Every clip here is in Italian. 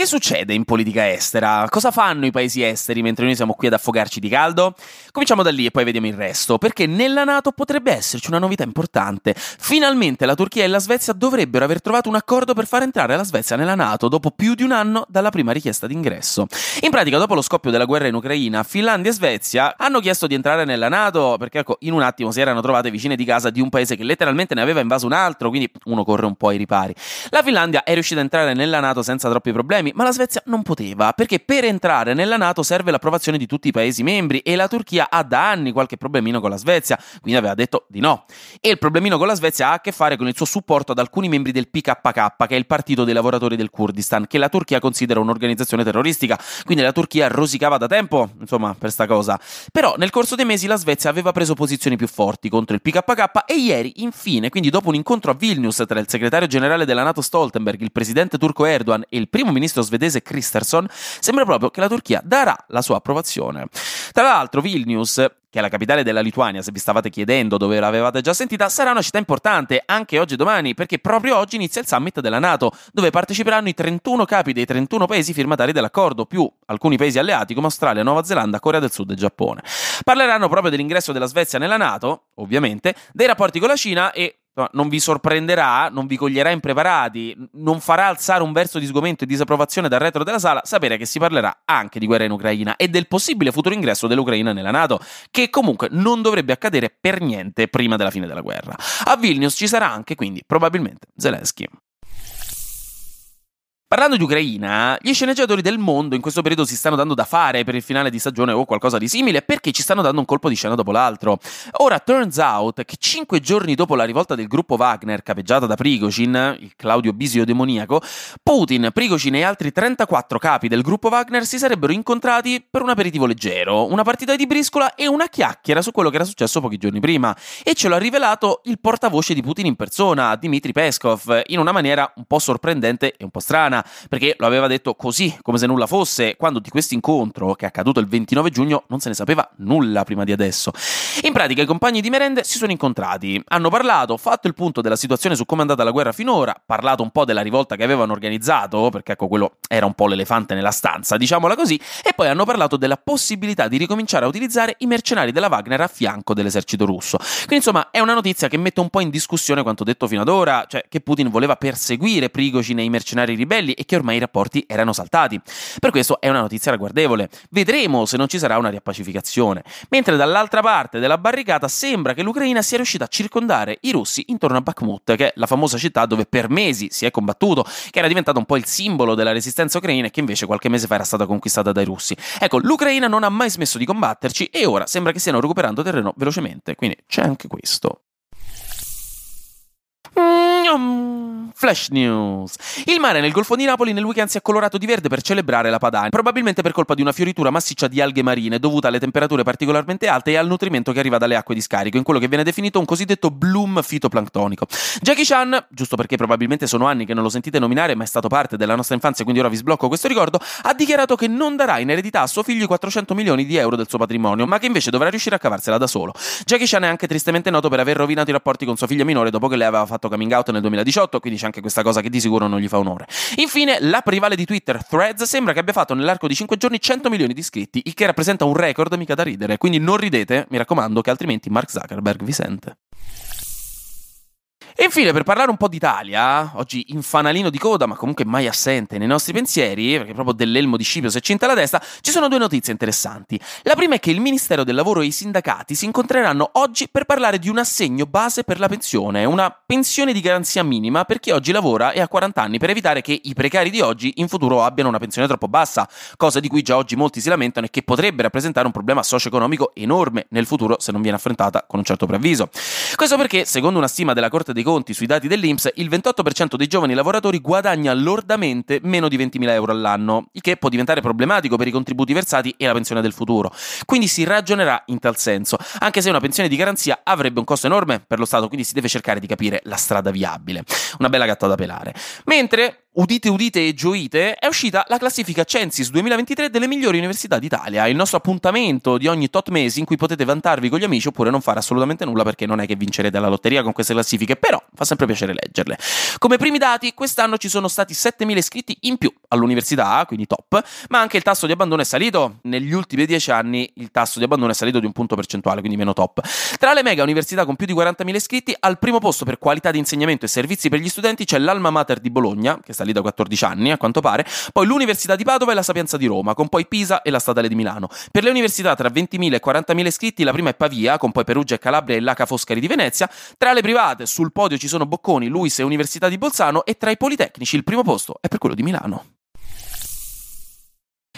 Che succede in politica estera? Cosa fanno i paesi esteri mentre noi siamo qui ad affogarci di caldo? Cominciamo da lì e poi vediamo il resto, perché nella Nato potrebbe esserci una novità importante. Finalmente la Turchia e la Svezia dovrebbero aver trovato un accordo per far entrare la Svezia nella Nato dopo più di un anno dalla prima richiesta d'ingresso. In pratica, dopo lo scoppio della guerra in Ucraina, Finlandia e Svezia hanno chiesto di entrare nella Nato perché ecco, in un attimo si erano trovate vicine di casa di un paese che letteralmente ne aveva invaso un altro, quindi uno corre un po' ai ripari. La Finlandia è riuscita a entrare nella Nato senza troppi problemi ma la Svezia non poteva, perché per entrare nella Nato serve l'approvazione di tutti i Paesi membri e la Turchia ha da anni qualche problemino con la Svezia, quindi aveva detto di no. E il problemino con la Svezia ha a che fare con il suo supporto ad alcuni membri del PKK, che è il partito dei lavoratori del Kurdistan, che la Turchia considera un'organizzazione terroristica, quindi la Turchia rosicava da tempo, insomma, per sta cosa. Però nel corso dei mesi la Svezia aveva preso posizioni più forti contro il PKK e ieri, infine, quindi dopo un incontro a Vilnius tra il segretario generale della Nato Stoltenberg, il presidente turco Erdogan e il primo ministro svedese Christensen, sembra proprio che la Turchia darà la sua approvazione. Tra l'altro, Vilnius, che è la capitale della Lituania, se vi stavate chiedendo dove l'avevate già sentita, sarà una città importante anche oggi e domani, perché proprio oggi inizia il summit della Nato, dove parteciperanno i 31 capi dei 31 paesi firmatari dell'accordo, più alcuni paesi alleati come Australia, Nuova Zelanda, Corea del Sud e Giappone. Parleranno proprio dell'ingresso della Svezia nella Nato, ovviamente, dei rapporti con la Cina e non vi sorprenderà, non vi coglierà impreparati, non farà alzare un verso di sgomento e disapprovazione dal retro della sala sapere che si parlerà anche di guerra in Ucraina e del possibile futuro ingresso dell'Ucraina nella Nato, che comunque non dovrebbe accadere per niente prima della fine della guerra. A Vilnius ci sarà anche quindi probabilmente Zelensky. Parlando di Ucraina, gli sceneggiatori del mondo in questo periodo si stanno dando da fare per il finale di stagione o qualcosa di simile perché ci stanno dando un colpo di scena dopo l'altro. Ora, turns out che cinque giorni dopo la rivolta del gruppo Wagner capeggiata da Prigozhin, il Claudio Bisio demoniaco, Putin, Prigozhin e altri 34 capi del gruppo Wagner si sarebbero incontrati per un aperitivo leggero, una partita di briscola e una chiacchiera su quello che era successo pochi giorni prima. E ce l'ha rivelato il portavoce di Putin in persona, Dmitry Peskov, in una maniera un po' sorprendente e un po' strana perché lo aveva detto così, come se nulla fosse, quando di questo incontro, che è accaduto il 29 giugno, non se ne sapeva nulla prima di adesso. In pratica i compagni di merende si sono incontrati, hanno parlato, fatto il punto della situazione su come è andata la guerra finora, parlato un po' della rivolta che avevano organizzato, perché ecco quello era un po' l'elefante nella stanza, diciamola così, e poi hanno parlato della possibilità di ricominciare a utilizzare i mercenari della Wagner a fianco dell'esercito russo. Quindi insomma è una notizia che mette un po' in discussione quanto detto fino ad ora, cioè che Putin voleva perseguire Prigozhin e i mercenari ribelli e che ormai i rapporti erano saltati. Per questo è una notizia ragguardevole. Vedremo se non ci sarà una riappacificazione. Mentre dall'altra parte della barricata sembra che l'Ucraina sia riuscita a circondare i russi intorno a Bakhmut, che è la famosa città dove per mesi si è combattuto, che era diventata un po' il simbolo della resistenza ucraina e che invece qualche mese fa era stata conquistata dai russi. Ecco, l'Ucraina non ha mai smesso di combatterci e ora sembra che stiano recuperando terreno velocemente, quindi c'è anche questo. Flash News. Il mare nel Golfo di Napoli nel weekend si è colorato di verde per celebrare la Padania, probabilmente per colpa di una fioritura massiccia di alghe marine dovuta alle temperature particolarmente alte e al nutrimento che arriva dalle acque di scarico, in quello che viene definito un cosiddetto bloom fitoplanctonico. Jackie Chan, giusto perché probabilmente sono anni che non lo sentite nominare, ma è stato parte della nostra infanzia, quindi ora vi sblocco questo ricordo, ha dichiarato che non darà in eredità a suo figlio i 400 milioni di euro del suo patrimonio, ma che invece dovrà riuscire a cavarsela da solo. Jackie Chan è anche tristemente noto per aver rovinato i rapporti con sua figlia minore dopo che lei aveva fatto coming out nel 2018, quindi c'è anche questa cosa che di sicuro non gli fa onore. Infine, la rivale di Twitter, Threads, sembra che abbia fatto nell'arco di 5 giorni 100 milioni di iscritti, il che rappresenta un record mica da ridere, quindi non ridete, mi raccomando, che altrimenti Mark Zuckerberg vi sente. E infine, per parlare un po' d'Italia, oggi in fanalino di coda, ma comunque mai assente nei nostri pensieri, perché proprio dell'elmo di Scipio è cinta la testa, ci sono due notizie interessanti. La prima è che il Ministero del Lavoro e i sindacati si incontreranno oggi per parlare di un assegno base per la pensione, una pensione di garanzia minima per chi oggi lavora e ha 40 anni, per evitare che i precari di oggi in futuro abbiano una pensione troppo bassa, cosa di cui già oggi molti si lamentano e che potrebbe rappresentare un problema socio-economico enorme nel futuro se non viene affrontata con un certo preavviso. Questo perché, secondo una stima della Corte dei conti sui dati dell'Inps, il 28% dei giovani lavoratori guadagna lordamente meno di 20.000 euro all'anno, il che può diventare problematico per i contributi versati e la pensione del futuro. Quindi si ragionerà in tal senso, anche se una pensione di garanzia avrebbe un costo enorme per lo Stato, quindi si deve cercare di capire la strada viabile. Una bella gatta da pelare. Mentre udite udite e gioite, è uscita la classifica Censis 2023 delle migliori università d'Italia, il nostro appuntamento di ogni tot mesi in cui potete vantarvi con gli amici oppure non fare assolutamente nulla perché non è che vincerete la lotteria con queste classifiche, però fa sempre piacere leggerle. Come primi dati, quest'anno ci sono stati 7.000 iscritti in più all'università, quindi top, ma anche il tasso di abbandono è salito. Negli ultimi 10 anni il tasso di abbandono è salito di un punto percentuale, quindi meno top. Tra le mega università con più di 40.000 iscritti, al primo posto per qualità di insegnamento e servizi per gli studenti c'è l'Alma Mater di Bologna, che sta lì da 14 anni a quanto pare, poi l'Università di Padova e la Sapienza di Roma, con poi Pisa e la Statale di Milano. Per le università tra 20.000 e 40.000 iscritti, la prima è Pavia, con poi Perugia e Calabria e l'Aca Foscari di Venezia. Tra le private, sul podio ci sono Bocconi, Luis e Università di Bolzano e tra i politecnici il primo posto è per quello di Milano.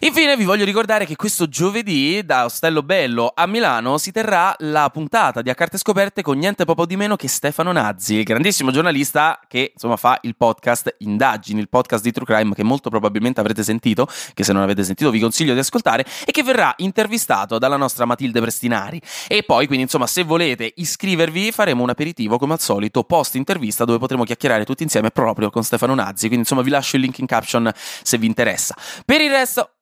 Infine vi voglio ricordare che questo giovedì da Ostello Bello a Milano si terrà la puntata di A Carte Scoperte con niente poco di meno che Stefano Nazzi, il grandissimo giornalista che insomma fa il podcast Indagini, il podcast di True Crime che molto probabilmente avrete sentito, che se non avete sentito vi consiglio di ascoltare e che verrà intervistato dalla nostra Matilde Prestinari. E poi quindi insomma se volete iscrivervi faremo un aperitivo come al solito post intervista dove potremo chiacchierare tutti insieme proprio con Stefano Nazzi, quindi insomma vi lascio il link in caption se vi interessa. Per il resto